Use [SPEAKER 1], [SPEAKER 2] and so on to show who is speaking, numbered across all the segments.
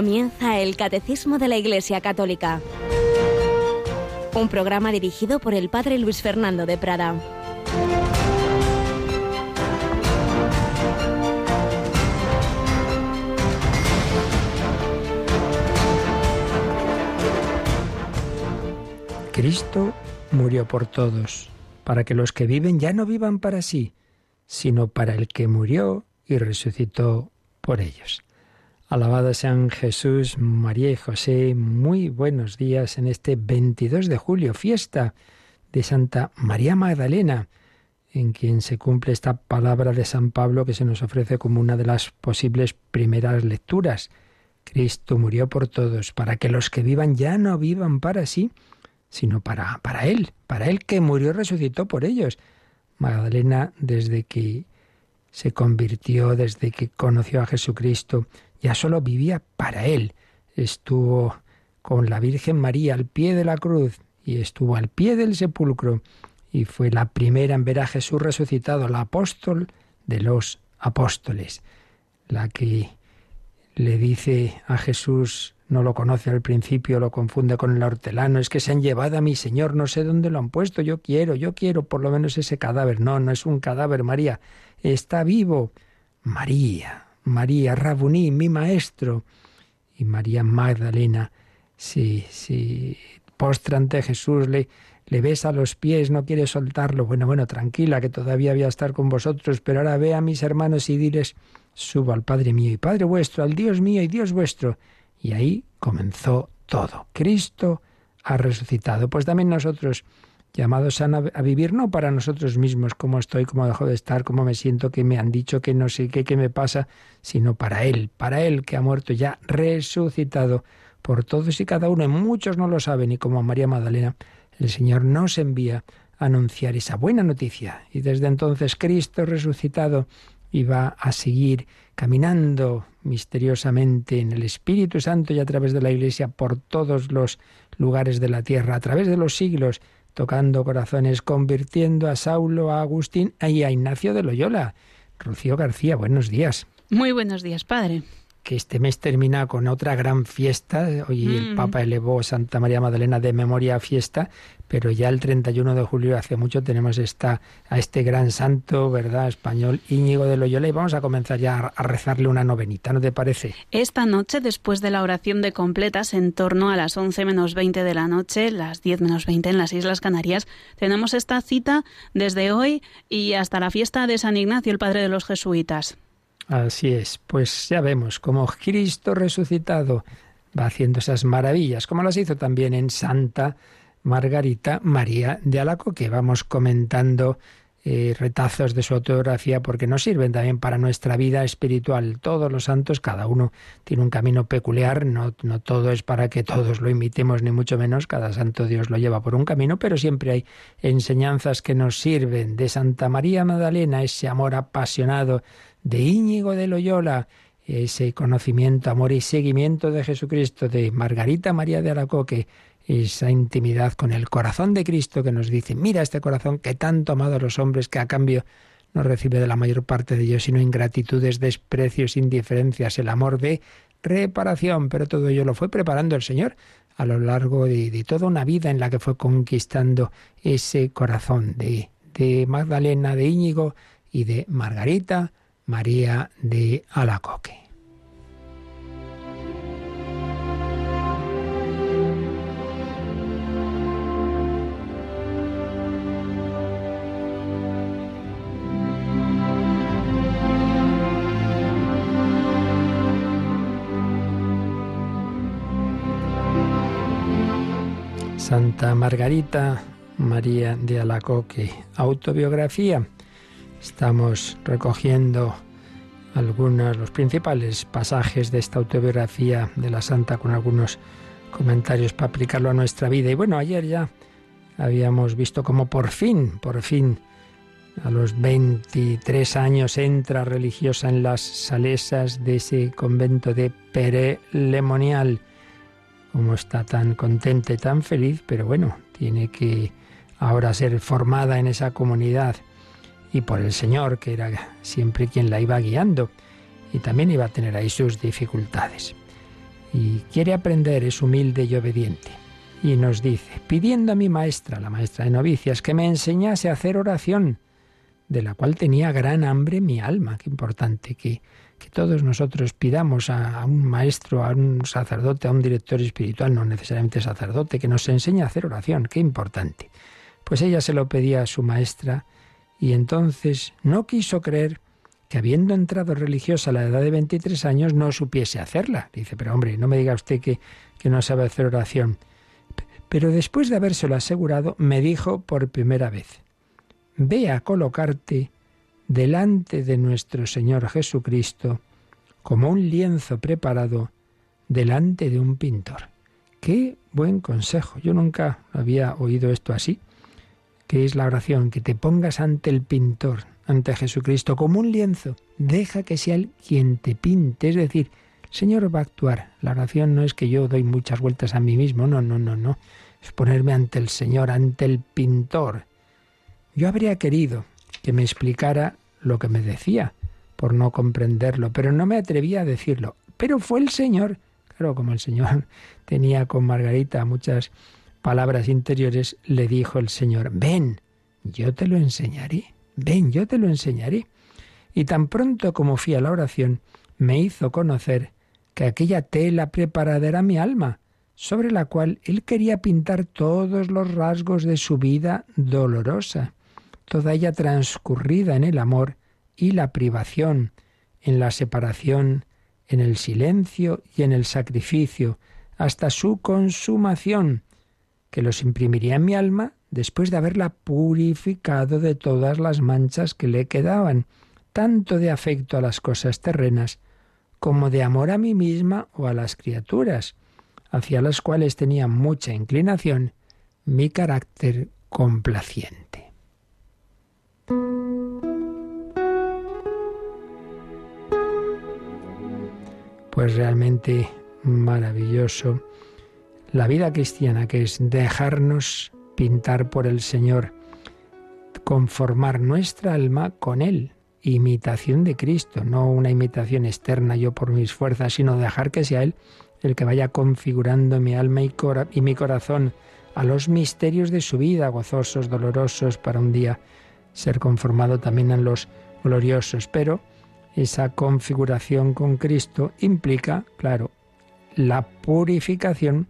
[SPEAKER 1] Comienza el Catecismo de la Iglesia Católica, un programa dirigido por el Padre Luis Fernando de Prada.
[SPEAKER 2] Cristo murió por todos, para que los que viven ya no vivan para sí, sino para el que murió y resucitó por ellos. Alabado sean Jesús, María y José, muy buenos días en este 22 de julio, fiesta de Santa María Magdalena, en quien se cumple esta palabra de San Pablo que se nos ofrece como una de las posibles primeras lecturas. Cristo murió por todos, para que los que vivan ya no vivan para sí, sino para, para Él, para Él que murió resucitó por ellos. Magdalena, desde que se convirtió, desde que conoció a Jesucristo, ya solo vivía para Él. Estuvo con la Virgen María al pie de la cruz y estuvo al pie del sepulcro y fue la primera en ver a Jesús resucitado, la apóstol de los apóstoles, la que le dice a Jesús, no lo conoce al principio, lo confunde con el hortelano, es que se han llevado a mi Señor, no sé dónde lo han puesto, yo quiero, yo quiero por lo menos ese cadáver. No, no es un cadáver, María, está vivo. María, María Rabuní, mi maestro. Y María Magdalena sí, sí, postra ante Jesús, le, le besa los pies, no quiere soltarlo. Bueno, bueno, tranquila, que todavía voy a estar con vosotros, pero ahora ve a mis hermanos y diles, subo al Padre mío y Padre vuestro, al Dios mío y Dios vuestro. Y ahí comenzó todo. Cristo ha resucitado. Pues también nosotros, llamados a, vivir no para nosotros mismos, cómo estoy, cómo dejo de estar, cómo me siento, qué me han dicho, que no sé qué, qué me pasa, sino para Él, para Él que ha muerto ya resucitado por todos y cada uno. Y muchos no lo saben y como María Magdalena, el Señor nos envía a anunciar esa buena noticia. Y desde entonces Cristo resucitado y va a seguir caminando misteriosamente en el Espíritu Santo y a través de la Iglesia por todos los lugares de la tierra, a través de los siglos, tocando corazones, convirtiendo a Saulo, a Agustín y a Ignacio de Loyola. Rocío García, buenos días.
[SPEAKER 3] Muy buenos días, padre
[SPEAKER 2] que este mes termina con otra gran fiesta. Hoy el mm. Papa elevó Santa María Magdalena de memoria a fiesta, pero ya el 31 de julio, hace mucho, tenemos esta, a este gran santo, ¿verdad?, español, Íñigo de Loyola, y vamos a comenzar ya a rezarle una novenita, ¿no te parece?
[SPEAKER 3] Esta noche, después de la oración de completas, en torno a las 11 menos 20 de la noche, las 10 menos 20 en las Islas Canarias, tenemos esta cita desde hoy y hasta la fiesta de San Ignacio, el padre de los jesuitas.
[SPEAKER 2] Así es, pues ya vemos cómo Cristo resucitado va haciendo esas maravillas, como las hizo también en Santa Margarita María de Alaco, que vamos comentando eh, retazos de su autografía porque nos sirven también para nuestra vida espiritual. Todos los santos, cada uno tiene un camino peculiar, no, no todo es para que todos lo imitemos, ni mucho menos, cada santo Dios lo lleva por un camino, pero siempre hay enseñanzas que nos sirven. De Santa María Magdalena, ese amor apasionado de Íñigo de Loyola, ese conocimiento, amor y seguimiento de Jesucristo, de Margarita María de Alacoque, esa intimidad con el corazón de Cristo que nos dice, mira este corazón que tanto amado a los hombres que a cambio no recibe de la mayor parte de ellos sino ingratitudes, desprecios, indiferencias, el amor de reparación, pero todo ello lo fue preparando el Señor a lo largo de, toda una vida en la que fue conquistando ese corazón de, de Magdalena, de Íñigo y de Margarita, María de Alacoque. Santa Margarita María de Alacoque, autobiografía Estamos recogiendo algunos, los principales pasajes de esta autobiografía de la Santa con algunos comentarios para aplicarlo a nuestra vida. Y bueno, ayer ya habíamos visto cómo por fin, por fin, a los 23 años entra religiosa en las salesas de ese convento de Pere Lemonial. Como está tan contenta y tan feliz, pero bueno, tiene que ahora ser formada en esa comunidad y por el Señor, que era siempre quien la iba guiando, y también iba a tener ahí sus dificultades. y quiere aprender, es humilde y obediente. Y nos dice, pidiendo a mi maestra, la maestra de novicias, que me enseñase a hacer oración, de la cual tenía gran hambre mi alma. Qué importante que, que todos nosotros pidamos a, un maestro, a un sacerdote, a un director espiritual, no necesariamente sacerdote, que nos enseñe a hacer oración. Qué importante. Pues ella se lo pedía a su maestra y entonces no quiso creer que habiendo entrado religiosa a la edad de 23 años no supiese hacerla. Dice, pero hombre, no me diga usted que, que no sabe hacer oración. Pero después de habérselo asegurado, me dijo por primera vez, ve a colocarte delante de nuestro Señor Jesucristo como un lienzo preparado delante de un pintor. Qué buen consejo. Yo nunca había oído esto así. ¿Qué es la oración? Que te pongas ante el pintor, ante Jesucristo como un lienzo. Deja que sea Él quien te pinte. Es decir, el Señor va a actuar. La oración no es que yo doy muchas vueltas a mí mismo, no, no, no, no. Es ponerme ante el Señor, ante el pintor. Yo habría querido que me explicara lo que me decía, por no comprenderlo, pero no me atrevía a decirlo. Pero fue el Señor. Claro, como el Señor tenía con Margarita muchas palabras interiores, le dijo el Señor, ven, yo te lo enseñaré ven, yo te lo enseñaré. Y tan pronto como fui a la oración, me hizo conocer que aquella tela preparada era mi alma, sobre la cual él quería pintar todos los rasgos de su vida dolorosa, toda ella transcurrida en el amor y la privación, en la separación, en el silencio y en el sacrificio, hasta su consumación, que los imprimiría en mi alma después de haberla purificado de todas las manchas que le quedaban, tanto de afecto a las cosas terrenas como de amor a mí misma o a las criaturas, hacia las cuales tenía mucha inclinación mi carácter complaciente. Pues realmente maravilloso. La vida cristiana que es dejarnos pintar por el Señor, conformar nuestra alma con Él, imitación de Cristo, no una imitación externa yo por mis fuerzas, sino dejar que sea Él el que vaya configurando mi alma y, mi corazón a los misterios de su vida, gozosos, dolorosos, para un día ser conformado también en los gloriosos. Pero esa configuración con Cristo implica, claro, la purificación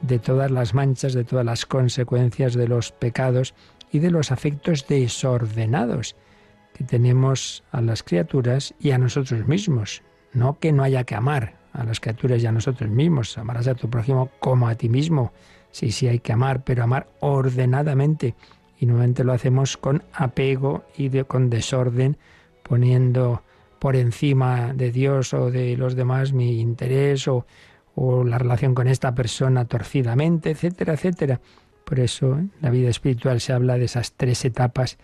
[SPEAKER 2] de todas las manchas, de todas las consecuencias de los pecados y de los afectos desordenados que tenemos a las criaturas y a nosotros mismos. No que no haya que amar a las criaturas y a nosotros mismos. Amarás a tu prójimo como a ti mismo. Sí, sí hay que amar, pero amar ordenadamente. Y nuevamente lo hacemos con apego y con desorden, poniendo por encima de Dios o de los demás mi interés o, la relación con esta persona torcidamente, etcétera, etcétera. Por eso en la vida espiritual se habla de esas tres etapas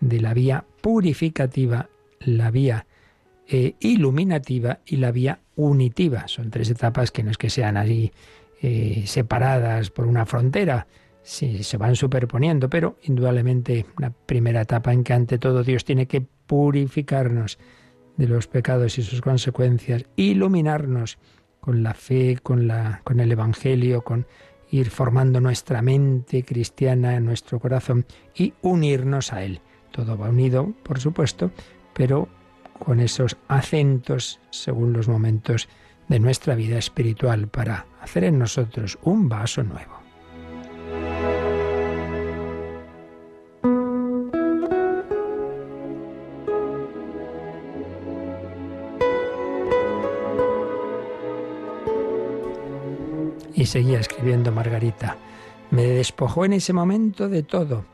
[SPEAKER 2] de la vía purificativa, la vía eh, iluminativa y la vía unitiva. Son tres etapas que no es que sean así eh, separadas por una frontera, sí, se van superponiendo, pero indudablemente una primera etapa en que ante todo Dios tiene que purificarnos de los pecados y sus consecuencias, iluminarnos con la fe, con, la, con el Evangelio, con ir formando nuestra mente cristiana nuestro corazón y unirnos a Él. Todo va unido, por supuesto, pero con esos acentos según los momentos de nuestra vida espiritual para hacer en nosotros un vaso nuevo. Seguía escribiendo Margarita. Me despojó en ese momento de todo,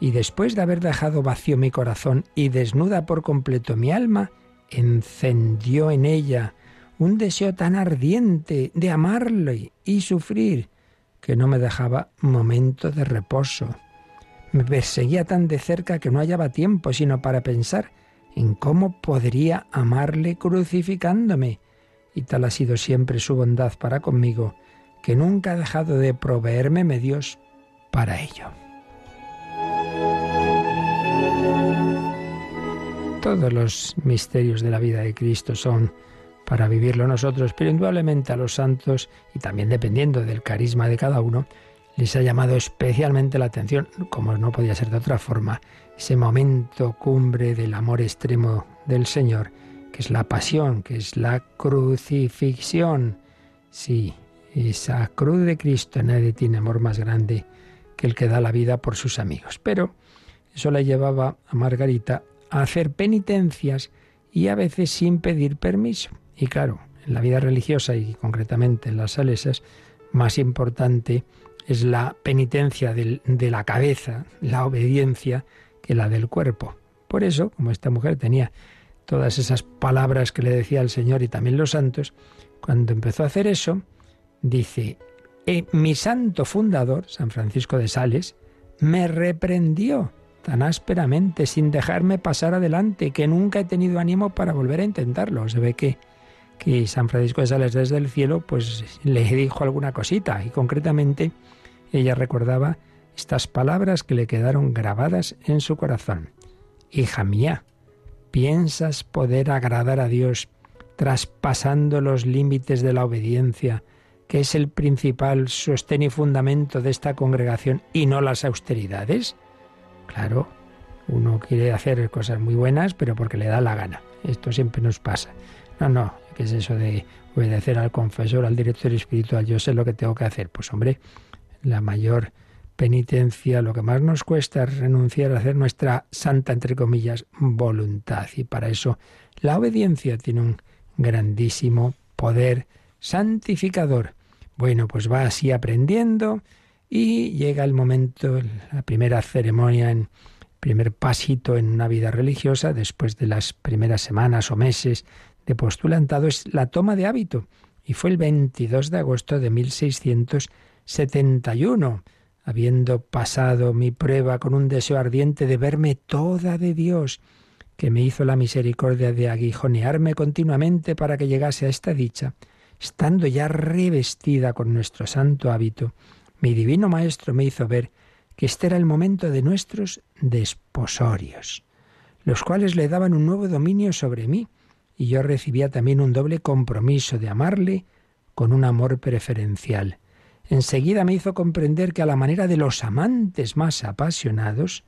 [SPEAKER 2] y después de haber dejado vacío mi corazón y desnuda por completo mi alma, encendió en ella un deseo tan ardiente de amarle y sufrir que no me dejaba momento de reposo. Me perseguía tan de cerca que no hallaba tiempo sino para pensar en cómo podría amarle crucificándome. Y tal ha sido siempre su bondad para conmigo, que nunca ha dejado de proveerme medios para ello. Todos los misterios de la vida de Cristo son para vivirlo nosotros, pero indudablemente a los santos, y también dependiendo del carisma de cada uno, les ha llamado especialmente la atención, como no podía ser de otra forma, ese momento cumbre del amor extremo del Señor, que es la pasión, que es la crucifixión. Sí, esa cruz de Cristo, nadie tiene amor más grande que el que da la vida por sus amigos. Pero eso le llevaba a Margarita a hacer penitencias y a veces sin pedir permiso. Y claro, en la vida religiosa y concretamente en las salesas, más importante es la penitencia de la cabeza, la obediencia, que la del cuerpo. Por eso, como esta mujer tenía todas esas palabras que le decía el Señor y también los santos, cuando empezó a hacer eso, dice, eh, mi santo fundador, San Francisco de Sales, me reprendió tan ásperamente sin dejarme pasar adelante que nunca he tenido ánimo para volver a intentarlo. Se ve que que San Francisco de Sales desde el cielo pues le dijo alguna cosita y concretamente ella recordaba estas palabras que le quedaron grabadas en su corazón. Hija mía, ¿piensas poder agradar a Dios traspasando los límites de la obediencia, que es el principal sostén y fundamento de esta congregación, y no las austeridades? Claro, uno quiere hacer cosas muy buenas, pero porque le da la gana. Esto siempre nos pasa. No, no, ¿qué es eso de obedecer al confesor, al director espiritual? Yo sé lo que tengo que hacer. Pues hombre, la mayor penitencia, lo que más nos cuesta es renunciar a hacer nuestra santa, entre comillas, voluntad. Y para eso la obediencia tiene un grandísimo poder santificador. Bueno, pues va así aprendiendo y llega el momento, la primera ceremonia en primer pasito en una vida religiosa, después de las primeras semanas o meses de postulantado, es la toma de hábito. Y fue el 22 de agosto de 1671, habiendo pasado mi prueba con un deseo ardiente de verme toda de Dios, que me hizo la misericordia de aguijonearme continuamente para que llegase a esta dicha, estando ya revestida con nuestro santo hábito, mi divino Maestro me hizo ver que este era el momento de nuestros desposorios, los cuales le daban un nuevo dominio sobre mí, y yo recibía también un doble compromiso de amarle con un amor preferencial. Enseguida me hizo comprender que a la manera de los amantes más apasionados,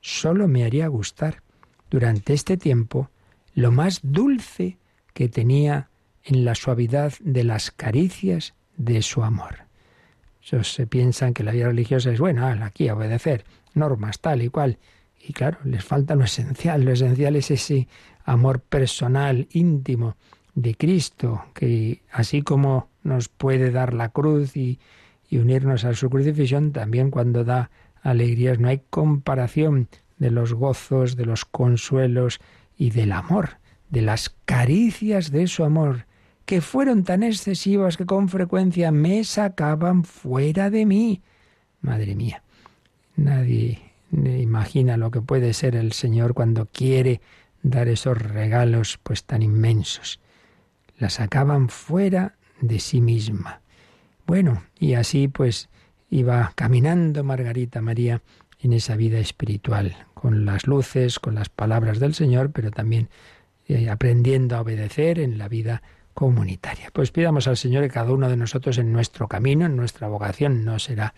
[SPEAKER 2] sólo me haría gustar durante este tiempo lo más dulce que tenía en la suavidad de las caricias de su amor se piensan que la vida religiosa es buena, aquí obedecer normas tal y cual. Y claro, les falta lo esencial. Lo esencial es ese amor personal, íntimo de Cristo, que así como nos puede dar la cruz y, y unirnos a su crucifixión, también cuando da alegrías no hay comparación de los gozos, de los consuelos y del amor, de las caricias de su amor que fueron tan excesivas que con frecuencia me sacaban fuera de mí. Madre mía, nadie imagina lo que puede ser el Señor cuando quiere dar esos regalos pues tan inmensos. La sacaban fuera de sí misma. Bueno, y así pues iba caminando Margarita María en esa vida espiritual, con las luces, con las palabras del Señor, pero también eh, aprendiendo a obedecer en la vida comunitaria. Pues pidamos al Señor que cada uno de nosotros en nuestro camino, en nuestra vocación, no será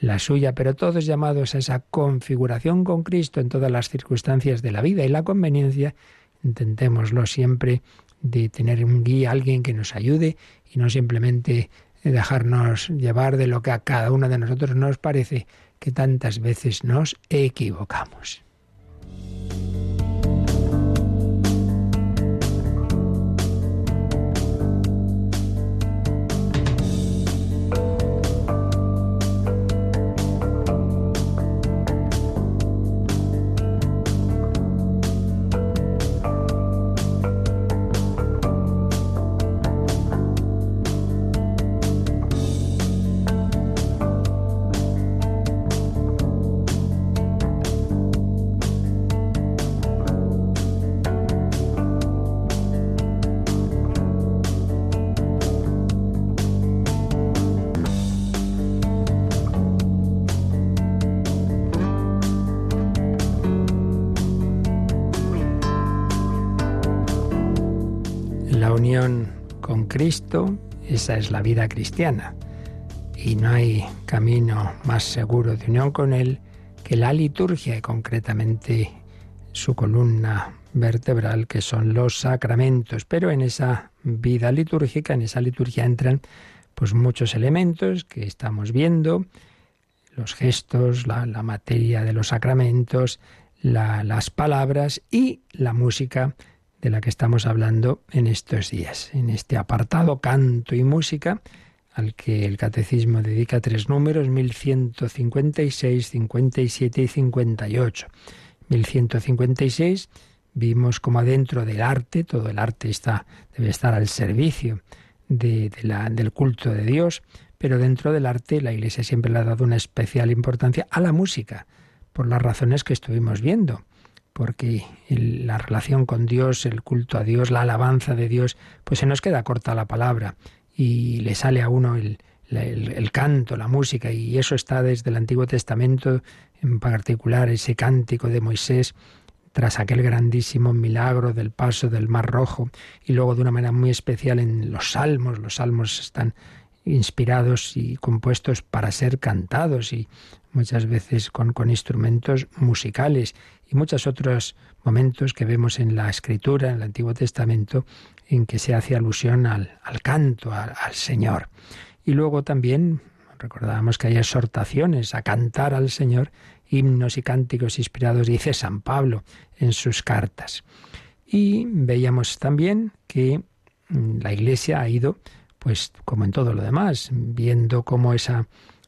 [SPEAKER 2] la suya, pero todos llamados a esa configuración con Cristo en todas las circunstancias de la vida y la conveniencia, intentémoslo siempre de tener un guía, alguien que nos ayude y no simplemente dejarnos llevar de lo que a cada uno de nosotros nos parece que tantas veces nos equivocamos. Cristo, esa es la vida cristiana. Y no hay camino más seguro de unión con Él que la liturgia y concretamente su columna vertebral, que son los sacramentos. Pero en esa vida litúrgica, en esa liturgia entran pues muchos elementos que estamos viendo, los gestos, la, materia de los sacramentos, las palabras y la música de la que estamos hablando en estos días. En este apartado canto y música, al que el catecismo dedica tres números, 1156, 57 y 58. 1156 vimos como adentro del arte, todo el arte debe estar al servicio del culto de Dios, pero dentro del arte la Iglesia siempre le ha dado una especial importancia a la música, por las razones que estuvimos viendo porque la relación con Dios, el culto a Dios, la alabanza de Dios, pues se nos queda corta la palabra y le sale a uno el, el, canto, la música, y eso está desde el Antiguo Testamento, en particular ese cántico de Moisés tras aquel grandísimo milagro del paso del Mar Rojo, y luego de una manera muy especial en los salmos, los salmos están inspirados y compuestos para ser cantados y muchas veces con, instrumentos musicales y muchos otros momentos que vemos en la escritura, en el Antiguo Testamento, en que se hace alusión al, canto, al, Señor. Y luego también recordábamos que hay exhortaciones a cantar al Señor, himnos y cánticos inspirados, dice San Pablo en sus cartas. Y veíamos también que mm, la Iglesia ha ido, pues como en todo lo demás, viendo cómo esa,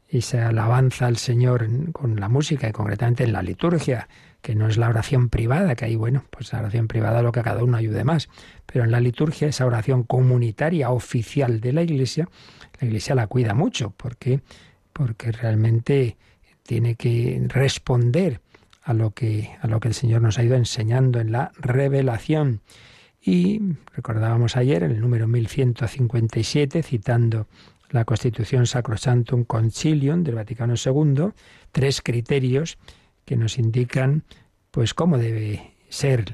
[SPEAKER 2] esa alabanza al Señor con la música y concretamente en la liturgia, que no es la oración privada, que ahí, bueno, pues la oración privada lo que cada uno ayude más, pero en la liturgia, esa oración comunitaria oficial de la Iglesia, la Iglesia la cuida mucho, porque porque realmente tiene que responder a lo que a lo que el Señor nos ha ido enseñando en la revelación. Y recordábamos ayer en el número 1157 citando la Constitución Sacrosantum Concilium del Vaticano II, tres criterios que nos indican pues cómo debe ser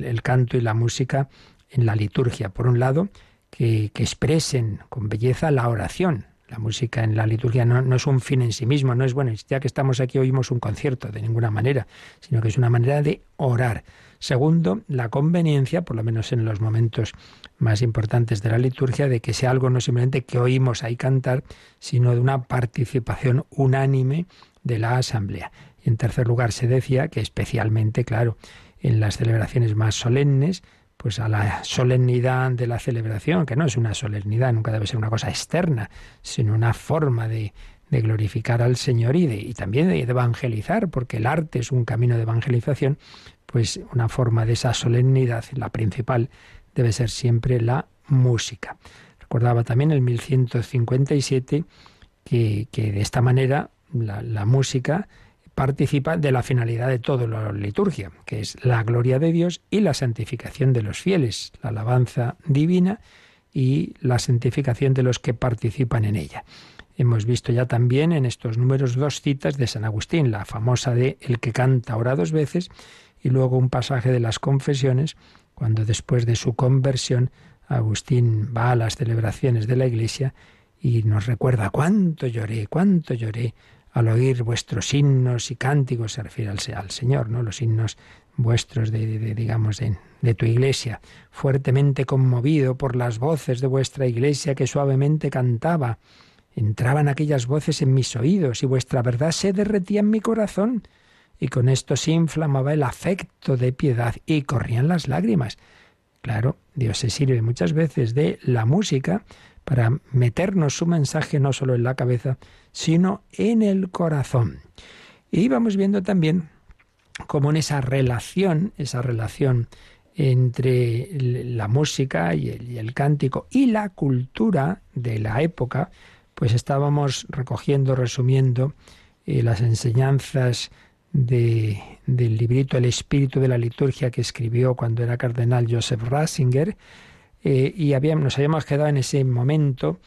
[SPEAKER 2] el canto y la música en la liturgia. Por un lado, que, expresen con belleza la oración. La música en la liturgia no, no, es un fin en sí mismo, no es bueno, ya que estamos aquí oímos un concierto, de ninguna manera, sino que es una manera de orar. Segundo, la conveniencia, por lo menos en los momentos más importantes de la liturgia, de que sea algo no simplemente que oímos ahí cantar, sino de una participación unánime de la asamblea. Y en tercer lugar, se decía que especialmente, claro, en las celebraciones más solemnes, pues a la solemnidad de la celebración, que no es una solemnidad, nunca debe ser una cosa externa, sino una forma de, glorificar al Señor y, de, y también de, evangelizar, porque el arte es un camino de evangelización, pues una forma de esa solemnidad, la principal, debe ser siempre la música. Recordaba también el 1157 que, que de esta manera la, la música participa de la finalidad de toda la liturgia, que es la gloria de Dios y la santificación de los fieles, la alabanza divina y la santificación de los que participan en ella. Hemos visto ya también en estos números dos citas de San Agustín, la famosa de El que canta ora dos veces y luego un pasaje de las confesiones, cuando después de su conversión Agustín va a las celebraciones de la iglesia y nos recuerda cuánto lloré, cuánto lloré al oír vuestros himnos y cánticos, se refiere al, Señor, ¿no? Los himnos vuestros de, digamos, de, de, tu iglesia, fuertemente conmovido por las voces de vuestra iglesia que suavemente cantaba. Entraban aquellas voces en mis oídos y vuestra verdad se derretía en mi corazón. Y con esto se inflamaba el afecto de piedad y corrían las lágrimas. Claro, Dios se sirve muchas veces de la música para meternos su mensaje no solo en la cabeza, sino en el corazón. Y vamos viendo también cómo en esa relación, esa relación entre la música y el, cántico y la cultura de la época, pues estábamos recogiendo, resumiendo eh, las enseñanzas del librito El espíritu de la liturgia que escribió cuando era cardenal Joseph Ratzinger, eh, y nos habíamos quedado en ese momento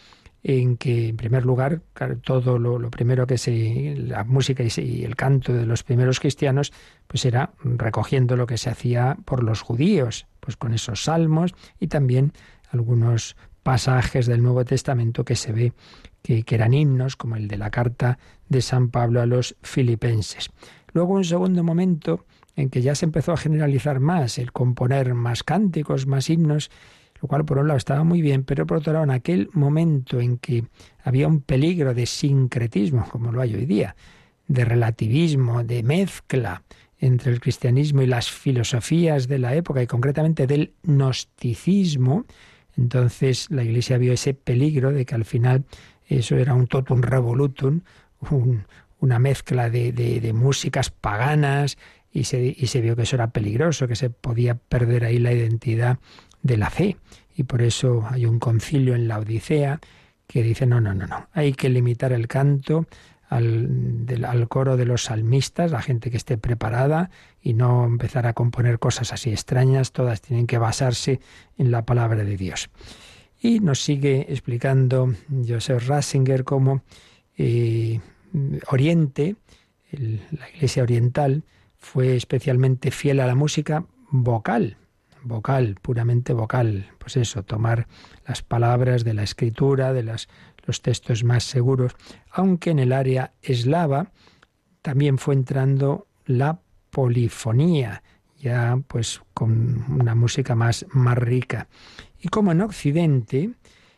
[SPEAKER 2] en que, en primer lugar, todo lo, primero que se, la música y, el canto de los primeros cristianos, pues era recogiendo lo que se hacía por los judíos, pues con esos salmos y también algunos pasajes del Nuevo Testamento que se ve que, eran himnos, como el de la carta de San Pablo a los filipenses. Luego un segundo momento en que ya se empezó a generalizar más el componer más cánticos, más himnos, lo cual por un lado estaba muy bien, pero por otro lado en aquel momento en que había un peligro de sincretismo, como lo hay hoy día, de relativismo, de mezcla entre el cristianismo y las filosofías de la época y concretamente del gnosticismo, entonces la Iglesia vio ese peligro de que al final eso era un totum revolutum, una mezcla de, de, músicas paganas y se, y se vio que eso era peligroso, que se podía perder ahí la identidad de la fe. Y por eso hay un concilio en la Odisea que dice, no, no, no, no, hay que limitar el canto al, al, coro de los salmistas, la gente que esté preparada y no empezar a componer cosas así extrañas, todas tienen que basarse en la palabra de Dios. Y nos sigue explicando Joseph Ratzinger cómo eh, Oriente, la Iglesia Oriental, fue especialmente fiel a la música vocal, vocal, puramente vocal. Pues eso, tomar las palabras de la escritura, de las, los textos más seguros, aunque en el área eslava también fue entrando la polifonía, ya pues con una música más, más rica. Y como en Occidente,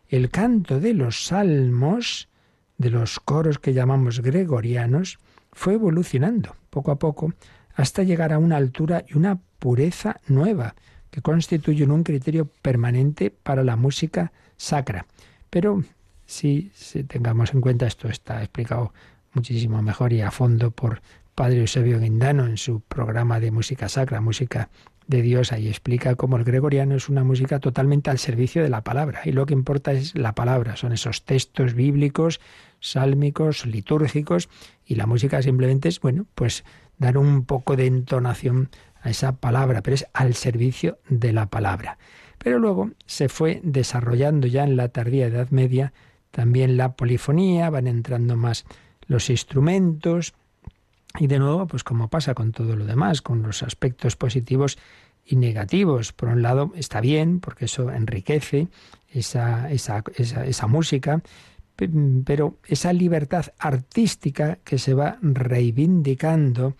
[SPEAKER 2] el canto de los salmos, de los coros que llamamos gregorianos, fue evolucionando poco a poco hasta llegar a una altura y una pureza nueva, que constituyen un criterio permanente para la música sacra. Pero si, tengamos en cuenta, esto está explicado muchísimo mejor y a fondo por Padre Eusebio Guindano en su programa de música sacra, música de Dios, ahí explica cómo el gregoriano es una música totalmente al servicio de la palabra y lo que importa es la palabra, son esos textos bíblicos, sálmicos, litúrgicos y la música simplemente es, bueno, pues dar un poco de entonación a esa palabra, pero es al servicio de la palabra. Pero luego se fue desarrollando ya en la tardía Edad Media también la polifonía, van entrando más los instrumentos y de nuevo, pues como pasa con todo lo demás, con los aspectos positivos y negativos. Por un lado está bien, porque eso enriquece esa, esa, esa, esa música, pero esa libertad artística que se va reivindicando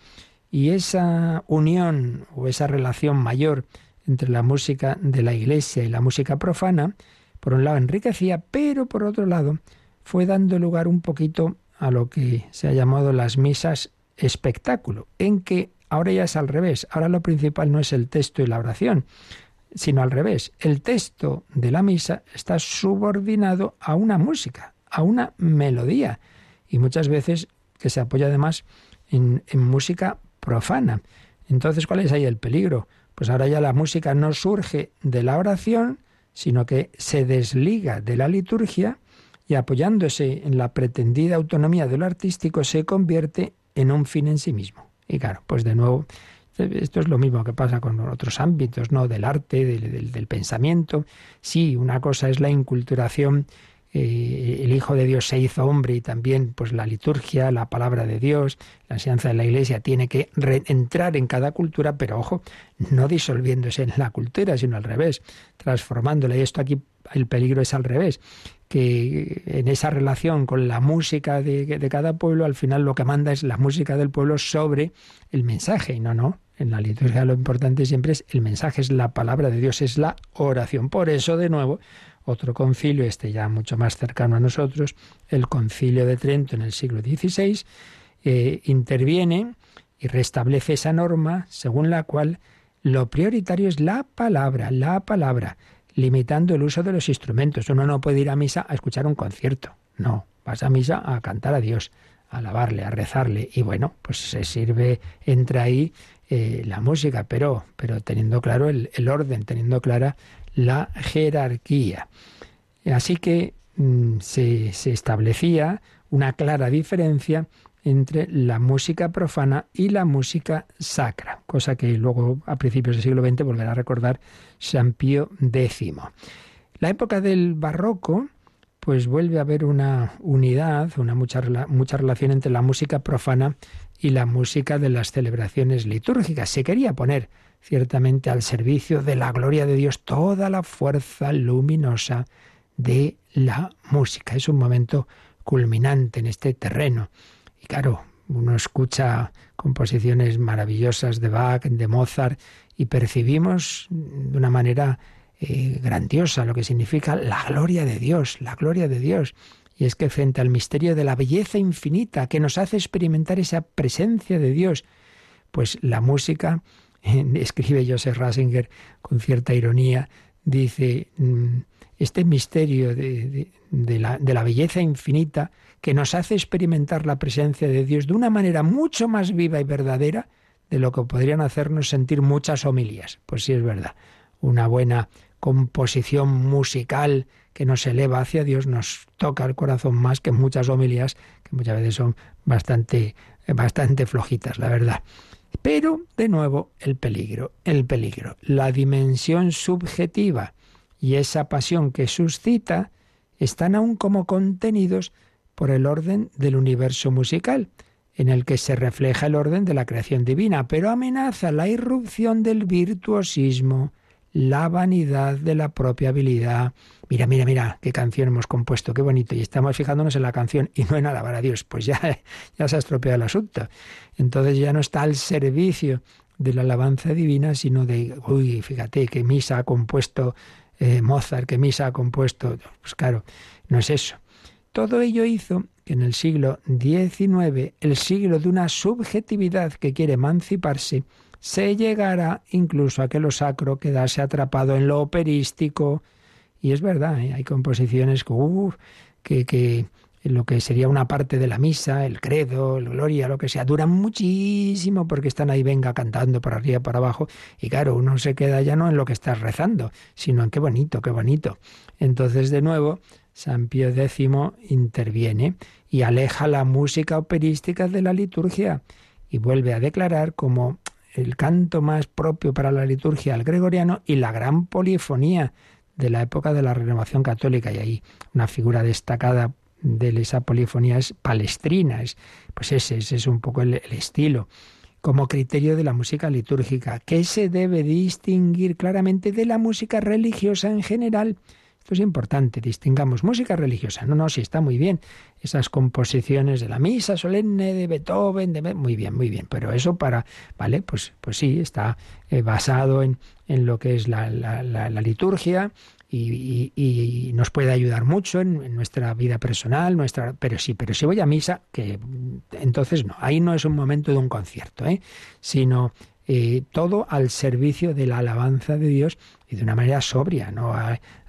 [SPEAKER 2] y esa unión o esa relación mayor entre la música de la iglesia y la música profana, por un lado enriquecía, pero por otro lado fue dando lugar un poquito a lo que se ha llamado las misas espectáculo, en que ahora ya es al revés, ahora lo principal no es el texto y la oración, sino al revés, el texto de la misa está subordinado a una música, a una melodía, y muchas veces que se apoya además en, música profana. Entonces, ¿cuál es ahí el peligro? Pues ahora ya la música no surge de la oración, sino que se desliga de la liturgia y apoyándose en la pretendida autonomía de lo artístico se convierte en un fin en sí mismo. Y claro, pues de nuevo, esto es lo mismo que pasa con otros ámbitos, ¿no? Del arte, del, del pensamiento. Sí, una cosa es la inculturación eh, el Hijo de Dios se hizo hombre y también pues la liturgia, la palabra de Dios, la enseñanza de la Iglesia tiene que entrar en cada cultura, pero ojo, no disolviéndose en la cultura, sino al revés, transformándola. Y esto aquí el peligro es al revés, que en esa relación con la música de, de cada pueblo, al final lo que manda es la música del pueblo sobre el mensaje, y no, no, en la liturgia lo importante siempre es el mensaje, es la palabra de Dios, es la oración. Por eso, de nuevo, otro concilio, este ya mucho más cercano a nosotros, el concilio de Trento en el siglo XVI, eh, interviene y restablece esa norma según la cual lo prioritario es la palabra, la palabra, limitando el uso de los instrumentos. Uno no puede ir a misa a escuchar un concierto, no, vas a misa a cantar a Dios, a alabarle, a rezarle, y bueno, pues se sirve, entra ahí eh, la música, pero, pero teniendo claro el, el orden, teniendo clara la jerarquía. Así que mm, se, establecía una clara diferencia entre la música profana y la música sacra, cosa que luego a principios del siglo XX volverá a recordar San Pío X. La época del barroco pues vuelve a haber una unidad, una mucha, mucha relación entre la música profana y la música de las celebraciones litúrgicas. Se quería poner ciertamente al servicio de la gloria de Dios toda la fuerza luminosa de la música. Es un momento culminante en este terreno. Y claro, uno escucha composiciones maravillosas de Bach, de Mozart, y percibimos de una manera eh, grandiosa lo que significa la gloria de Dios, la gloria de Dios. Y es que frente al misterio de la belleza infinita que nos hace experimentar esa presencia de Dios, pues la música, escribe Joseph Rasinger con cierta ironía, dice, mm, este misterio de, la, de la belleza infinita que nos hace experimentar la presencia de Dios de una manera mucho más viva y verdadera de lo que podrían hacernos sentir muchas homilías. Pues sí es verdad, una buena composición musical que nos eleva hacia Dios, nos toca el corazón más que muchas homilías, que muchas veces son bastante, bastante flojitas, la verdad. Pero, de nuevo, el peligro, el peligro, la dimensión subjetiva y esa pasión que suscita están aún como contenidos por el orden del universo musical, en el que se refleja el orden de la creación divina, pero amenaza la irrupción del virtuosismo, la vanidad de la propia habilidad. Mira, mira, mira, qué canción hemos compuesto, qué bonito. Y estamos fijándonos en la canción y no en alabar a Dios. Pues ya, ya se ha estropeado el asunto. Entonces ya no está al servicio de la alabanza divina, sino de, uy, fíjate, qué misa ha compuesto eh, Mozart, qué misa ha compuesto. Pues claro, no es eso. Todo ello hizo que en el siglo XIX, el siglo de una subjetividad que quiere emanciparse, se llegara incluso a que lo sacro quedase atrapado en lo operístico. Y es verdad, ¿eh? hay composiciones que, que lo que sería una parte de la misa, el credo, el gloria, lo que sea, duran muchísimo porque están ahí, venga, cantando por arriba, para abajo. Y claro, uno se queda ya no en lo que estás rezando, sino en qué bonito, qué bonito. Entonces, de nuevo, San Pío X interviene y aleja la música operística de la liturgia y vuelve a declarar como el canto más propio para la liturgia al gregoriano y la gran polifonía de la época de la renovación católica. Y ahí una figura destacada de esa polifonía es palestrina, es, pues ese, es un poco el, el estilo como criterio de la música litúrgica, que se debe distinguir claramente de la música religiosa en general. Esto es importante, distingamos música religiosa. No, no, sí está muy bien. Esas composiciones de la misa solemne de Beethoven, de... muy bien, muy bien. Pero eso para, ¿vale? Pues, pues sí, está eh, basado en, en, lo que es la, la, liturgia y, y, nos puede ayudar mucho en, nuestra vida personal, nuestra, pero sí, pero si voy a misa, que entonces no, ahí no es un momento de un concierto, ¿eh? sino eh, todo al servicio de la alabanza de Dios y de una manera sobria, no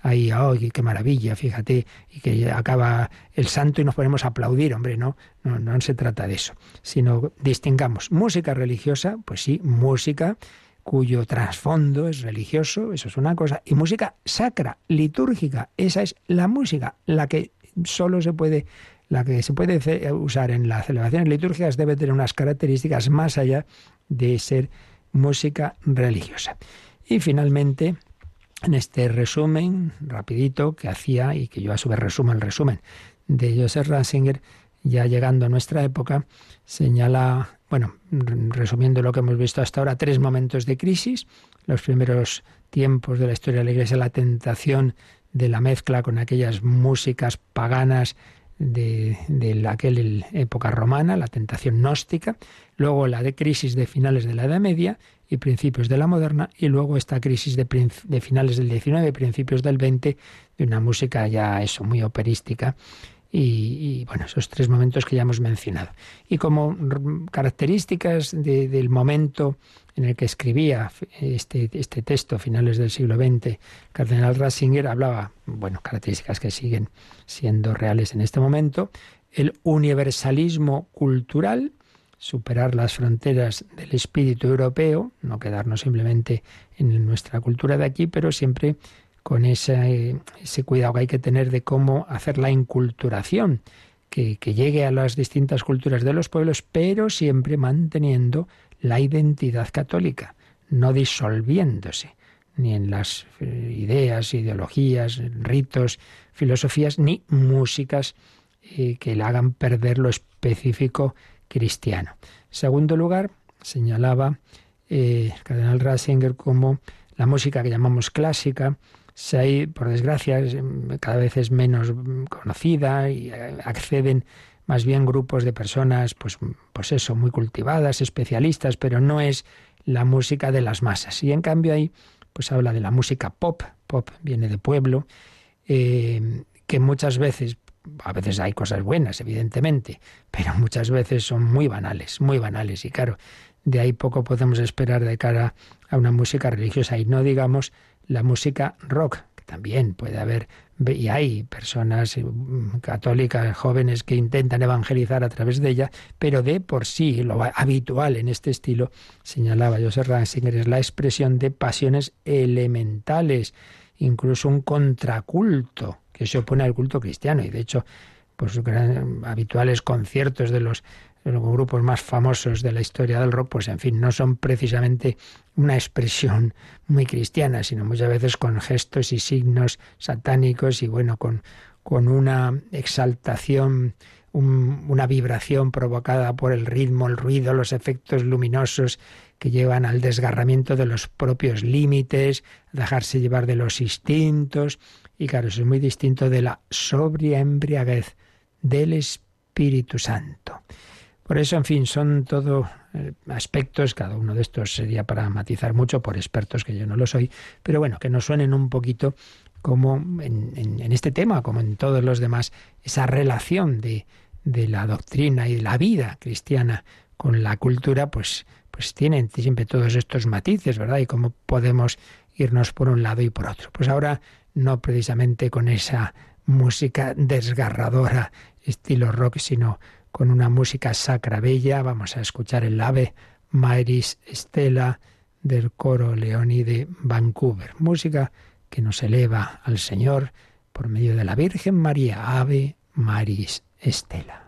[SPEAKER 2] ahí, ¡ay, qué maravilla! Fíjate, y que acaba el santo y nos ponemos a aplaudir, hombre, no, no, no se trata de eso, sino distingamos música religiosa, pues sí, música cuyo trasfondo es religioso, eso es una cosa, y música sacra, litúrgica, esa es la música, la que solo se puede la que se puede usar en las celebraciones litúrgicas debe tener unas características más allá de ser música religiosa. Y finalmente, en este resumen rapidito que hacía y que yo a su vez resumo el resumen de Joseph Ratzinger, ya llegando a nuestra época, señala, bueno, resumiendo lo que hemos visto hasta ahora, tres momentos de crisis. Los primeros tiempos de la historia de la Iglesia, la tentación de la mezcla con aquellas músicas paganas de, de aquella época romana, la tentación gnóstica, luego la de crisis de finales de la Edad Media y principios de la moderna, y luego esta crisis de, de finales del XIX y principios del XX, de una música ya eso, muy operística, y, bueno, esos tres momentos que ya hemos mencionado. Y como características del momento en el que escribía este, este texto, finales del siglo XX, Cardenal Ratzinger hablaba, bueno, características que siguen siendo reales en este momento, el universalismo cultural, superar las fronteras del espíritu europeo, no quedarnos simplemente en nuestra cultura de aquí, pero siempre con ese, cuidado que hay que tener de cómo hacer la inculturación, que, que llegue a las distintas culturas de los pueblos, pero siempre manteniendo la identidad católica, no disolviéndose ni en las eh, ideas, ideologías, ritos, filosofías ni músicas eh, que le hagan perder lo específico cristiano. En segundo lugar, señalaba eh, el cardenal Ratzinger como la música que llamamos clásica, se por desgracia, cada vez es menos conocida y eh, acceden más bien grupos de personas, pues, pues eso, muy cultivadas, especialistas, pero no es la música de las masas. Y en cambio ahí, pues habla de la música pop, pop viene de pueblo, eh, que muchas veces, a veces hay cosas buenas, evidentemente, pero muchas veces son muy banales, muy banales. Y claro, de ahí poco podemos esperar de cara a una música religiosa. Y no digamos la música rock, que también puede haber, y hay personas eh, católicas jóvenes que intentan evangelizar a través de ella, pero de por sí, lo habitual en este estilo, señalaba Joseph Ratzinger, es la expresión de pasiones elementales, incluso un contraculto que se opone al culto cristiano. Y de hecho, pues habituales conciertos de los los grupos más famosos de la historia del rock, pues en fin, no son precisamente una expresión muy cristiana, sino muchas veces con gestos y signos satánicos y bueno, con, con una exaltación, una vibración provocada por el ritmo, el ruido, los efectos luminosos que llevan al desgarramiento de los propios límites, dejarse llevar de los instintos. Y claro, eso es muy distinto de la sobria embriaguez del Espíritu Santo. Por eso, en fin, son todo eh, aspectos, cada uno de estos sería para matizar mucho por expertos que yo no lo soy, pero bueno, que nos suenen un poquito como en, este tema, como en todos los demás, esa relación de, de, la doctrina y de la vida cristiana con la cultura, pues, pues tienen siempre todos estos matices, ¿verdad? Y cómo podemos irnos por un lado y por otro. Pues ahora no precisamente con esa música desgarradora estilo rock, sino con una música sacra bella. Vamos a escuchar el ave Maris Estela del coro Leoni de Vancouver. Música que nos eleva al Señor por medio de la Virgen María, Ave Maris Estela.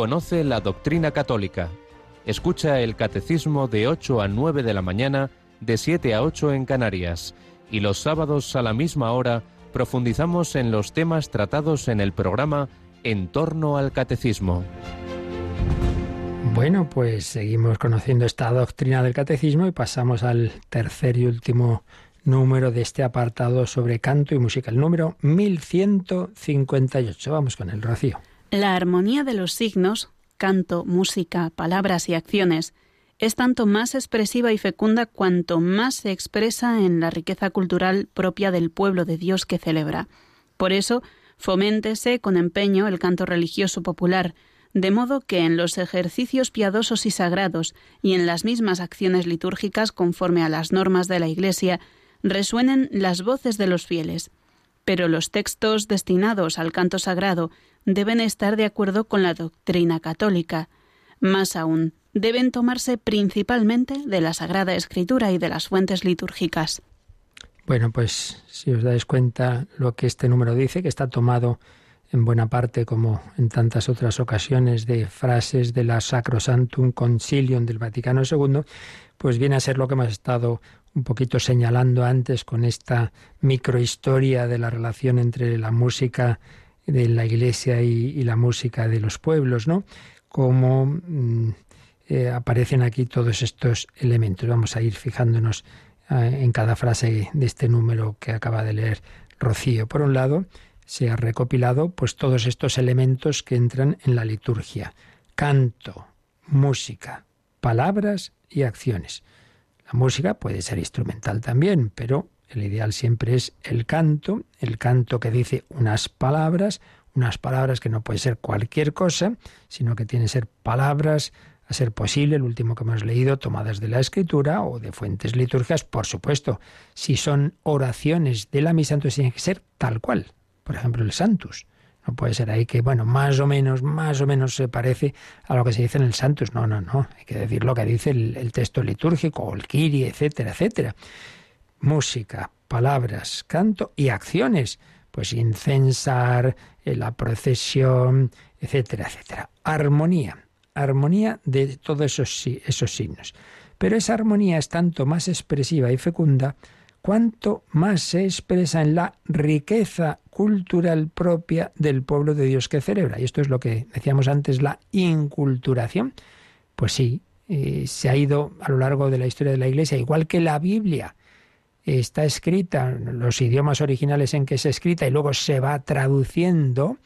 [SPEAKER 4] Conoce la doctrina católica. Escucha el catecismo de 8 a 9 de la mañana, de 7 a 8 en Canarias. Y los sábados a la misma hora profundizamos en los temas tratados en el programa En torno al catecismo.
[SPEAKER 2] Bueno, pues seguimos conociendo esta doctrina del catecismo y pasamos al tercer y último número de este apartado sobre canto y música, el número 1158. Vamos con el rocío.
[SPEAKER 3] La armonía de los signos, canto, música, palabras y acciones, es tanto más expresiva y fecunda cuanto más se expresa en la riqueza cultural propia del pueblo de Dios que celebra. Por eso, foméntese con empeño el canto religioso popular, de modo que en los ejercicios piadosos y sagrados y en las mismas acciones litúrgicas conforme a las normas de la Iglesia resuenen las voces de los fieles. Pero los textos destinados al canto sagrado deben estar de acuerdo con la doctrina católica. Más aún, deben tomarse principalmente de la Sagrada Escritura y de las fuentes litúrgicas.
[SPEAKER 2] Bueno, pues si os dais cuenta lo que este número dice, que está tomado en buena parte, como en tantas otras ocasiones, de frases de la Sacrosantum Concilium del Vaticano II, pues viene a ser lo que hemos estado un poquito señalando antes con esta microhistoria de la relación entre la música de la Iglesia y, la música de los pueblos, ¿no? Cómo mm, eh, aparecen aquí todos estos elementos. Vamos a ir fijándonos eh, en cada frase de este número que acaba de leer Rocío. Por un lado, se ha recopilado pues todos estos elementos que entran en la liturgia: canto, música, palabras y acciones. La música puede ser instrumental también, pero el ideal siempre es el canto, el canto que dice unas palabras, unas palabras que no puede ser cualquier cosa, sino que tienen que ser palabras, a ser posible, el último que hemos leído, tomadas de la escritura o de fuentes litúrgicas, por supuesto. Si son oraciones de la misa, entonces tienen que ser tal cual. Por ejemplo, el Santus. No puede ser ahí que, bueno, más o menos, más o menos se parece a lo que se dice en el Santus. No, no, no. Hay que decir lo que dice el, texto litúrgico el Kiri, etcétera, etcétera música, palabras, canto y acciones, pues incensar, eh, la procesión, etcétera, etcétera. Armonía, armonía de todos esos, esos signos. Pero esa armonía es tanto más expresiva y fecunda cuanto más se expresa en la riqueza cultural propia del pueblo de Dios que celebra. Y esto es lo que decíamos antes, la inculturación. Pues sí, eh, se ha ido a lo largo de la historia de la Iglesia, igual que la Biblia, está escrita, los idiomas originales en que es escrita y luego se va traduciendo,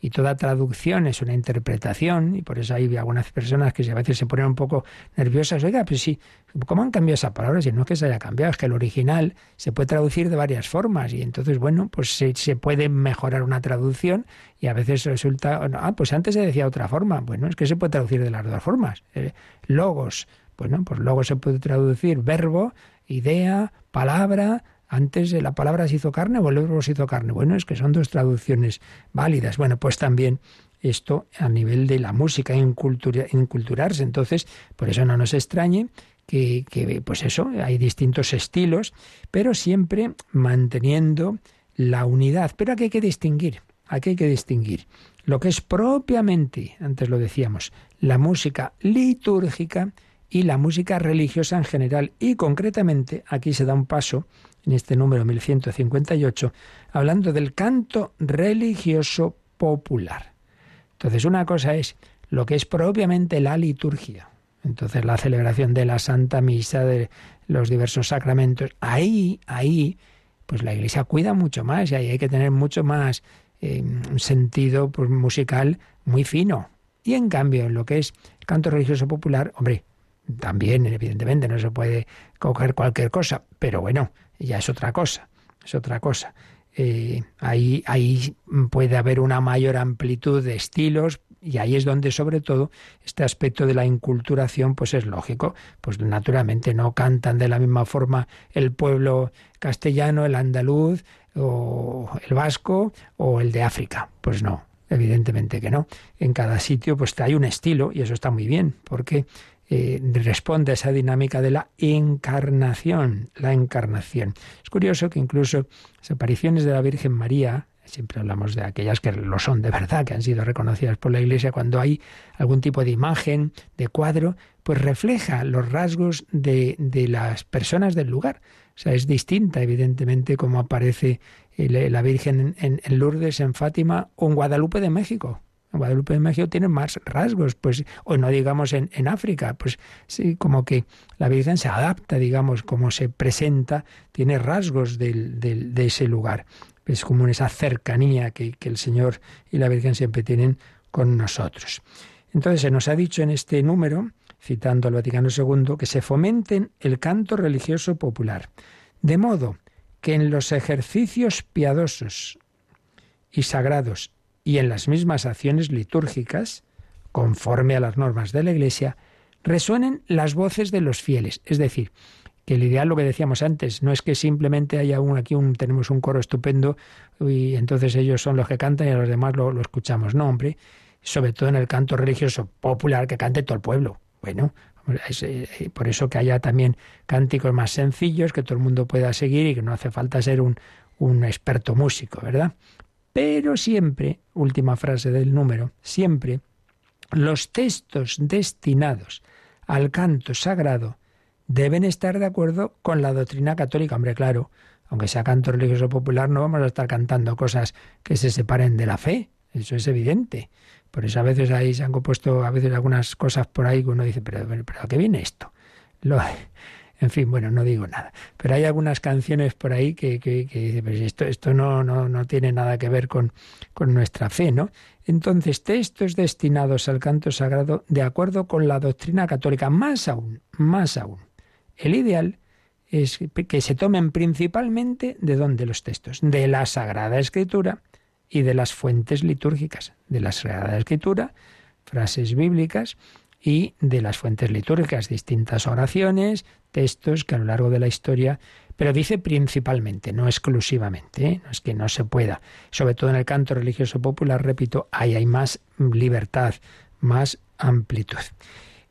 [SPEAKER 2] y toda traducción es una interpretación, y por eso hay algunas personas que a veces se ponen un poco nerviosas, oiga, pues sí, ¿cómo han cambiado esa palabra? Si no es que se haya cambiado, es que el original se puede traducir de varias formas, y entonces, bueno, pues se, se puede mejorar una traducción, y a veces resulta, ah, pues antes se decía otra forma, bueno, es que se puede traducir de las dos formas. Eh, logos, bueno, pues luego se puede traducir verbo, idea, palabra, antes la palabra se hizo carne o el verbo se hizo carne. Bueno, es que son dos traducciones válidas. Bueno, pues también esto a nivel de la música, inculturarse. Entonces, por eso no nos extrañe que, que, pues eso, hay distintos estilos, pero siempre manteniendo la unidad. Pero aquí hay que distinguir, aquí hay que distinguir lo que es propiamente, antes lo decíamos, la música litúrgica y la música religiosa en general. Y concretamente aquí se da un paso en este número 1158 hablando del canto religioso popular. Entonces una cosa es lo que es propiamente la liturgia. Entonces la celebración de la Santa Misa, de los diversos sacramentos, ahí, ahí, pues la Iglesia cuida mucho más y ahí hay que tener mucho más eh, sentido pues, musical muy fino. Y en cambio, en lo que es canto religioso popular, hombre, también, evidentemente, no se puede coger cualquier cosa, pero bueno, ya es otra cosa, es otra cosa. Eh, ahí, ahí puede haber una mayor amplitud de estilos y ahí es donde sobre todo este aspecto de la inculturación pues es lógico, pues naturalmente no cantan de la misma forma el pueblo castellano, el andaluz o el vasco o el de África, pues no, evidentemente que no. En cada sitio pues hay un estilo y eso está muy bien, porque eh, responde a esa dinámica de la encarnación, la encarnación. Es curioso que incluso las apariciones de la Virgen María, siempre hablamos de aquellas que lo son de verdad, que han sido reconocidas por la Iglesia, cuando hay algún tipo de imagen, de cuadro, pues refleja los rasgos de, de las personas del lugar. O sea, es distinta, evidentemente, como aparece la Virgen en, Lourdes, en Fátima o en Guadalupe de México. En Guadalupe de México tiene más rasgos, pues, o no digamos en, en, África, pues sí, como que la Virgen se adapta, digamos, como se presenta, tiene rasgos del, del, de ese lugar. Es como esa cercanía que, que el Señor y la Virgen siempre tienen con nosotros. Entonces se nos ha dicho en este número, citando al Vaticano II, que se fomenten el canto religioso popular, de modo que en los ejercicios piadosos y sagrados y en las mismas acciones litúrgicas, conforme a las normas de la Iglesia, resuenen las voces de los fieles. Es decir, que el ideal, lo que decíamos antes, no es que simplemente haya un, aquí un, tenemos un coro estupendo y entonces ellos son los que cantan y a los demás lo, lo escuchamos. No, hombre, sobre todo en el canto religioso popular que cante todo el pueblo. Bueno, eh, por eso que haya también cánticos más sencillos que todo el mundo pueda seguir y que no hace falta ser un, un experto músico, ¿verdad? Pero siempre, última frase del número, siempre los textos destinados al canto sagrado deben estar de acuerdo con la doctrina católica. Hombre, claro, aunque sea canto religioso popular, no vamos a estar cantando cosas que se separen de la fe, eso es evidente. Por eso a veces ahí se han compuesto a veces algunas cosas por ahí que uno dice, pero, pero, ¿a qué viene esto? Lo, en fin, bueno, no digo nada. Pero hay algunas canciones por ahí que, que, que pero esto, esto no, no, no tiene nada que ver con, con nuestra fe, ¿no? Entonces, textos destinados al canto sagrado de acuerdo con la doctrina católica, más aún, más aún. El ideal es que se tomen principalmente de dónde los textos, de la Sagrada Escritura, y de las fuentes litúrgicas, de la Sagrada Escritura, frases bíblicas y de las fuentes litúrgicas, distintas oraciones, textos que a lo largo de la historia, pero dice principalmente, no exclusivamente, ¿eh? no es que no se pueda. Sobre todo en el canto religioso popular, repito, ahí hay más libertad, más amplitud.